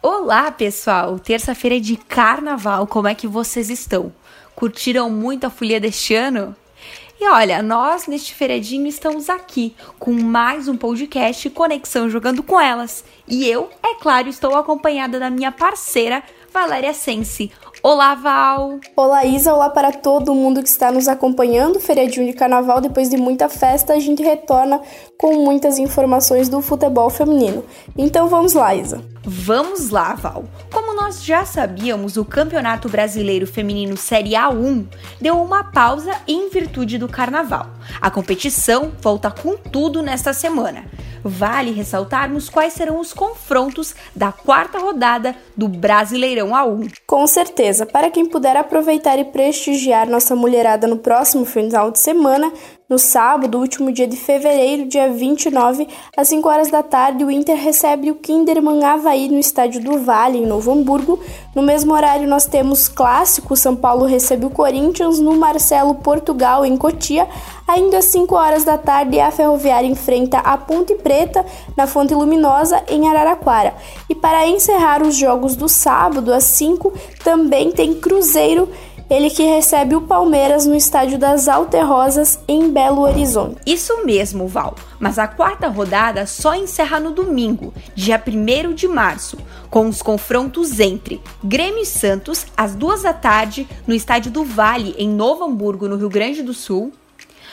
Olá, pessoal! Terça-feira é de carnaval, como é que vocês estão? Curtiram muito a folia deste ano? E olha, nós neste feriadinho estamos aqui com mais um podcast Conexão Jogando com Elas. E eu, é claro, estou acompanhada da minha parceira Valéria Sense. Olá, Val! Olá, Isa! Olá para todo mundo que está nos acompanhando. Feriadinho de carnaval, depois de muita festa, a gente retorna com muitas informações do futebol feminino. Então vamos lá, Isa! Vamos lá, Val! Como nós já sabíamos, o Campeonato Brasileiro Feminino Série A1 deu uma pausa em virtude do carnaval. A competição volta com tudo nesta semana. Vale ressaltarmos quais serão os confrontos da quarta rodada do Brasileirão A1. Com certeza, para quem puder aproveitar e prestigiar nossa mulherada no próximo final de semana, no sábado, último dia de fevereiro, dia 29, às 5 horas da tarde, o Inter recebe o Kinderman Havaí no estádio do Vale, em Novo Hamburgo. No mesmo horário, nós temos clássico, São Paulo recebe o Corinthians no Marcelo Portugal, em Cotia. Ainda às 5 horas da tarde, a Ferroviária enfrenta a Ponte Preta, na Fonte Luminosa, em Araraquara. E para encerrar os jogos do sábado, às 5, também tem Cruzeiro ele que recebe o Palmeiras no estádio das Alterrosas em Belo Horizonte. Isso mesmo, Val. Mas a quarta rodada só encerra no domingo, dia 1 de março, com os confrontos entre Grêmio e Santos às duas da tarde no estádio do Vale em Novo Hamburgo, no Rio Grande do Sul.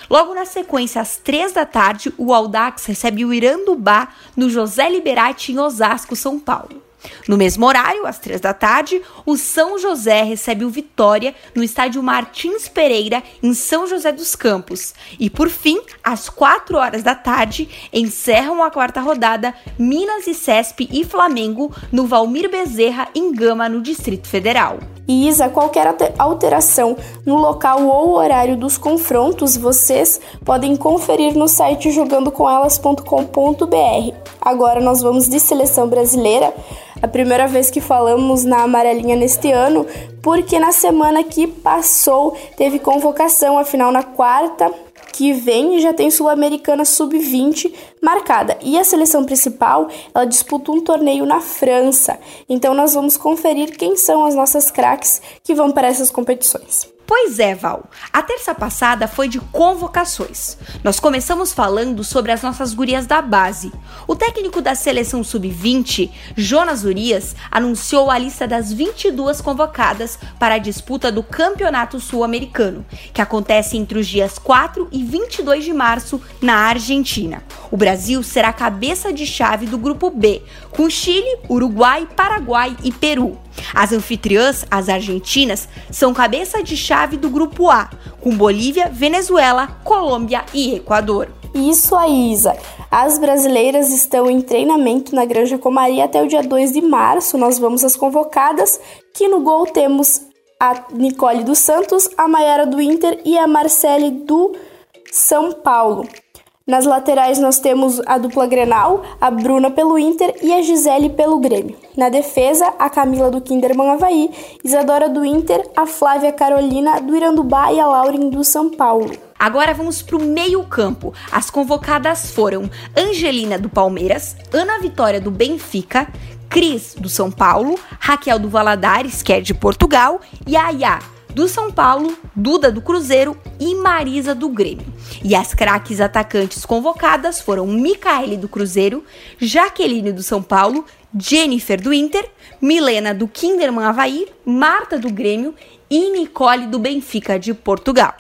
Logo na sequência, às três da tarde, o Aldax recebe o Irandubá no José Liberati em Osasco, São Paulo. No mesmo horário, às três da tarde, o São José recebe o Vitória no estádio Martins Pereira, em São José dos Campos. E por fim, às quatro horas da tarde, encerram a quarta rodada Minas e Cesp e Flamengo no Valmir Bezerra, em Gama, no Distrito Federal. E Isa, qualquer alteração no local ou horário dos confrontos, vocês podem conferir no site jogandocomelas.com.br. Agora nós vamos de seleção brasileira a primeira vez que falamos na amarelinha neste ano, porque na semana que passou teve convocação, afinal na quarta que vem já tem Sul-Americana Sub-20 marcada. E a seleção principal, ela disputa um torneio na França. Então nós vamos conferir quem são as nossas craques que vão para essas competições. Pois é, Val. A terça passada foi de convocações. Nós começamos falando sobre as nossas gurias da base. O técnico da seleção sub-20, Jonas Urias, anunciou a lista das 22 convocadas para a disputa do Campeonato Sul-Americano, que acontece entre os dias 4 e 22 de março na Argentina. O Brasil será cabeça de chave do grupo B, com Chile, Uruguai, Paraguai e Peru. As anfitriãs, as argentinas, são cabeça de chave do grupo A, com Bolívia, Venezuela, Colômbia e Equador. Isso aí, Isa. As brasileiras estão em treinamento na Granja Comaria até o dia 2 de março. Nós vamos às convocadas, que no gol temos a Nicole dos Santos, a Maiara do Inter e a Marcele do São Paulo. Nas laterais nós temos a dupla Grenal, a Bruna pelo Inter e a Gisele pelo Grêmio. Na defesa, a Camila do Kinderman Havaí, Isadora do Inter, a Flávia Carolina do Irandubá e a Lauren do São Paulo. Agora vamos para o meio-campo. As convocadas foram Angelina do Palmeiras, Ana Vitória do Benfica, Cris do São Paulo, Raquel do Valadares, que é de Portugal, e Ayá do São Paulo, Duda do Cruzeiro e Marisa do Grêmio. E as craques atacantes convocadas foram Micaele do Cruzeiro, Jaqueline do São Paulo, Jennifer do Inter, Milena do Kinderman Havaí, Marta do Grêmio e Nicole do Benfica de Portugal.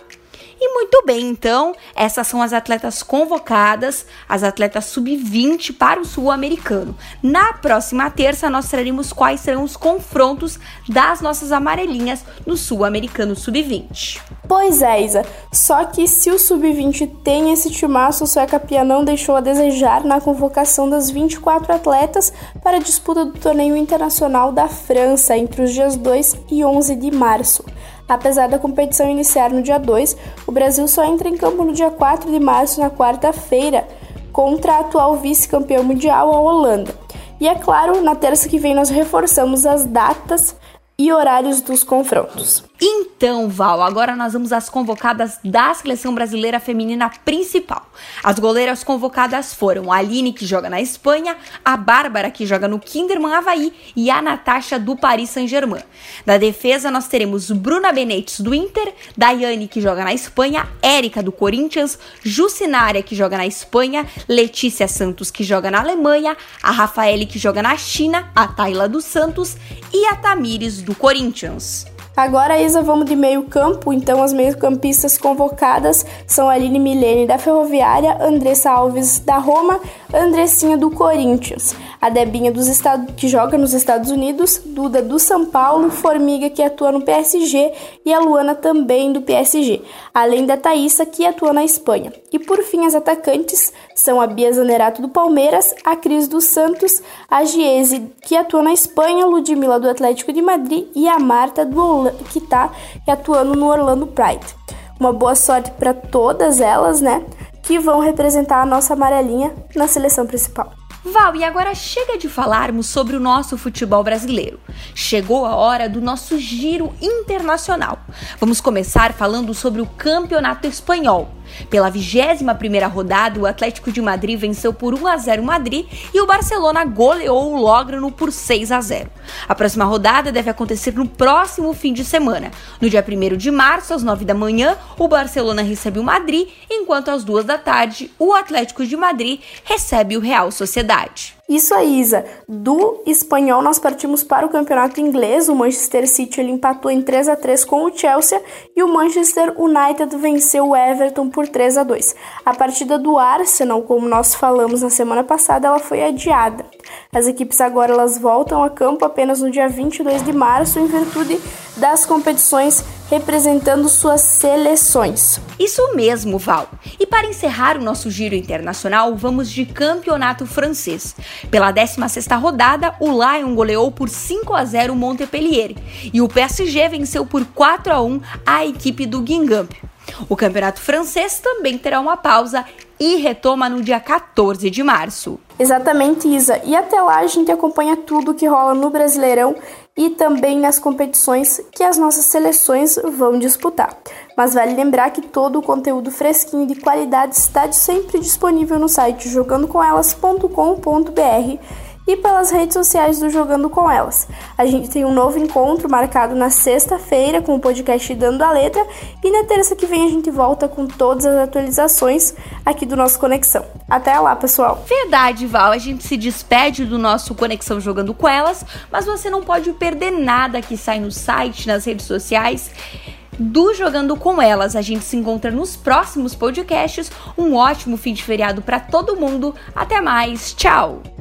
E muito bem, então, essas são as atletas convocadas, as atletas sub-20 para o sul-americano. Na próxima terça, nós traremos quais serão os confrontos das nossas amarelinhas no sul-americano sub-20. Pois é, Isa. Só que se o sub-20 tem esse timaço, o Sueca Pia não deixou a desejar na convocação das 24 atletas para a disputa do torneio internacional da França entre os dias 2 e 11 de março. Apesar da competição iniciar no dia 2, o Brasil só entra em campo no dia 4 de março, na quarta-feira, contra a atual vice-campeã mundial, a Holanda. E é claro, na terça que vem nós reforçamos as datas e horários dos confrontos. Então, Val, agora nós vamos às convocadas da seleção brasileira feminina principal. As goleiras convocadas foram a Aline, que joga na Espanha, a Bárbara, que joga no Kinderman Havaí, e a Natasha, do Paris Saint-Germain. Na defesa, nós teremos Bruna Benetes, do Inter, Daiane, que joga na Espanha, Érica, do Corinthians, Jucinária, que joga na Espanha, Letícia Santos, que joga na Alemanha, a Rafaele, que joga na China, a Tayla dos Santos e a Tamires, do Corinthians. Agora, Isa, vamos de meio campo. Então, as meio-campistas convocadas são Aline Milene, da Ferroviária, Andressa Alves, da Roma, Andressinha, do Corinthians, a Debinha, dos Estados, que joga nos Estados Unidos, Duda, do São Paulo, Formiga, que atua no PSG, e a Luana, também do PSG, além da Thaísa, que atua na Espanha. E, por fim, as atacantes são a Bia Zanerato, do Palmeiras, a Cris dos Santos, a Giese, que atua na Espanha, Ludmilla, do Atlético de Madrid, e a Marta, do que está atuando no Orlando Pride. Uma boa sorte para todas elas, né? Que vão representar a nossa amarelinha na seleção principal. Val, e agora chega de falarmos sobre o nosso futebol brasileiro. Chegou a hora do nosso giro internacional. Vamos começar falando sobre o Campeonato Espanhol. Pela 21ª rodada, o Atlético de Madrid venceu por 1 a 0 Madrid e o Barcelona goleou o Lograno por 6 a 0. A próxima rodada deve acontecer no próximo fim de semana. No dia 1 de março, às 9 da manhã, o Barcelona recebe o Madrid, enquanto às 2 da tarde, o Atlético de Madrid recebe o Real Sociedade. Isso aí, Isa. Do espanhol, nós partimos para o campeonato inglês. O Manchester City ele empatou em 3 a 3 com o Chelsea e o Manchester United venceu o Everton por 3 a 2. A partida do Arsenal, como nós falamos na semana passada, ela foi adiada. As equipes agora elas voltam a campo apenas no dia 22 de março em virtude das competições representando suas seleções. Isso mesmo, Val. E para encerrar o nosso giro internacional, vamos de campeonato francês. Pela 16ª rodada, o Lyon goleou por 5 a 0 o Montpellier e o PSG venceu por 4 a 1 a equipe do Guingamp. O campeonato francês também terá uma pausa e retoma no dia 14 de março. Exatamente, Isa. E até lá a gente acompanha tudo que rola no Brasileirão e também nas competições que as nossas seleções vão disputar. Mas vale lembrar que todo o conteúdo fresquinho de qualidade está sempre disponível no site jogandocomelas.com.br e pelas redes sociais do Jogando com Elas. A gente tem um novo encontro marcado na sexta-feira com o podcast Dando a Letra e na terça que vem a gente volta com todas as atualizações aqui do nosso Conexão. Até lá, pessoal! Verdade, Val, a gente se despede do nosso Conexão Jogando com Elas, mas você não pode perder nada que sai no site, nas redes sociais do Jogando com Elas. A gente se encontra nos próximos podcasts. Um ótimo fim de feriado para todo mundo. Até mais. Tchau.